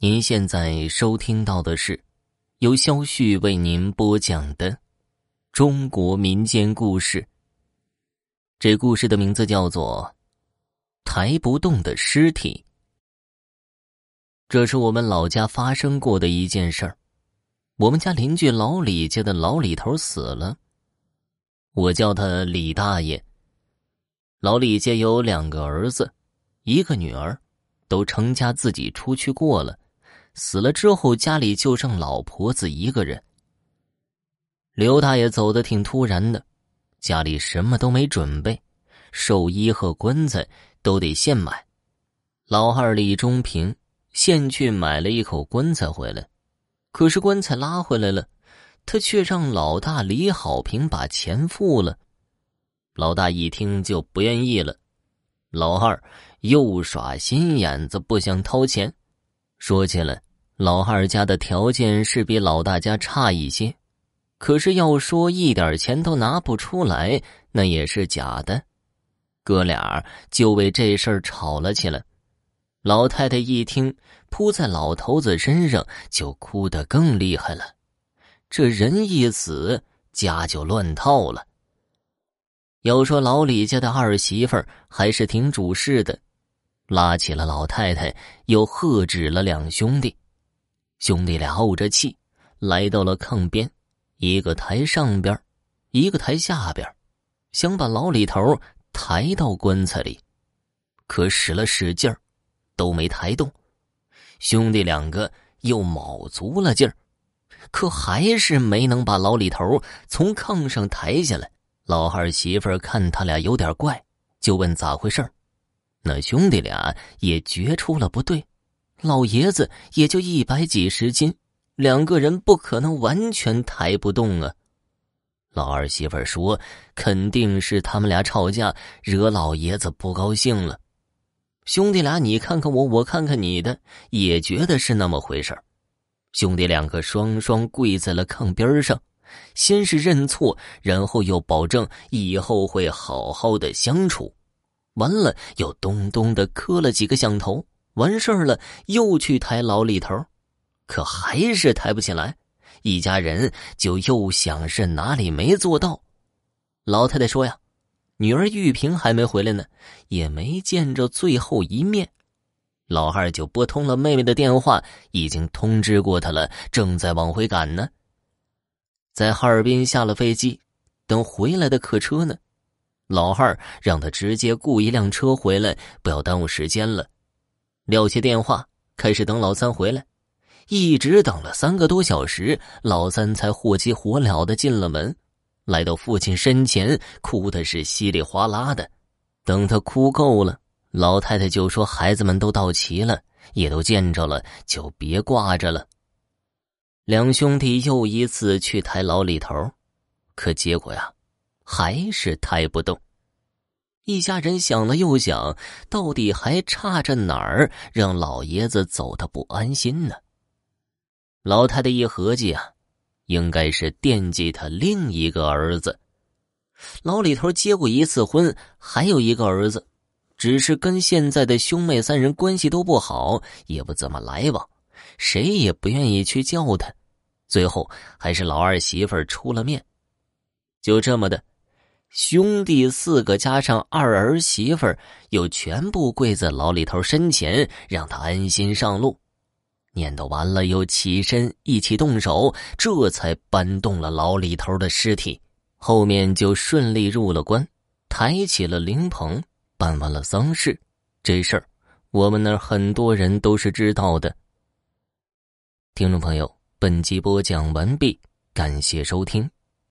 您现在收听到的是由肖旭为您播讲的中国民间故事。这故事的名字叫做《抬不动的尸体》。这是我们老家发生过的一件事儿。我们家邻居老李家的老李头死了，我叫他李大爷。老李家有两个儿子，一个女儿，都成家自己出去过了。死了之后，家里就剩老婆子一个人。刘大爷走的挺突然的，家里什么都没准备，寿衣和棺材都得现买。老二李忠平现去买了一口棺材回来，可是棺材拉回来了，他却让老大李好平把钱付了。老大一听就不愿意了，老二又耍心眼子，不想掏钱。说起来。老二家的条件是比老大家差一些，可是要说一点钱都拿不出来，那也是假的。哥俩就为这事儿吵了起来。老太太一听，扑在老头子身上，就哭得更厉害了。这人一死，家就乱套了。要说老李家的二媳妇儿还是挺主事的，拉起了老太太，又喝止了两兄弟。兄弟俩怄着气，来到了炕边，一个抬上边，一个抬下边，想把老李头抬到棺材里，可使了使劲儿，都没抬动。兄弟两个又卯足了劲儿，可还是没能把老李头从炕上抬下来。老二媳妇看他俩有点怪，就问咋回事那兄弟俩也觉出了不对。老爷子也就一百几十斤，两个人不可能完全抬不动啊。老二媳妇说：“肯定是他们俩吵架，惹老爷子不高兴了。”兄弟俩你看看我，我看看你的，也觉得是那么回事兄弟两个双双跪在了炕边上，先是认错，然后又保证以后会好好的相处。完了，又咚咚的磕了几个响头。完事儿了，又去抬老李头，可还是抬不起来。一家人就又想是哪里没做到。老太太说呀：“女儿玉萍还没回来呢，也没见着最后一面。”老二就拨通了妹妹的电话，已经通知过她了，正在往回赶呢。在哈尔滨下了飞机，等回来的客车呢。老二让他直接雇一辆车回来，不要耽误时间了。撂下电话，开始等老三回来，一直等了三个多小时，老三才火急火燎的进了门，来到父亲身前，哭的是稀里哗啦的。等他哭够了，老太太就说：“孩子们都到齐了，也都见着了，就别挂着了。”两兄弟又一次去抬老李头，可结果呀，还是抬不动。一家人想了又想，到底还差着哪儿让老爷子走的不安心呢？老太太一合计啊，应该是惦记他另一个儿子。老李头结过一次婚，还有一个儿子，只是跟现在的兄妹三人关系都不好，也不怎么来往，谁也不愿意去叫他。最后还是老二媳妇出了面，就这么的。兄弟四个加上二儿媳妇儿，又全部跪在老李头身前，让他安心上路。念叨完了，又起身一起动手，这才搬动了老李头的尸体。后面就顺利入了关，抬起了灵棚，办完了丧事。这事儿，我们那儿很多人都是知道的。听众朋友，本集播讲完毕，感谢收听。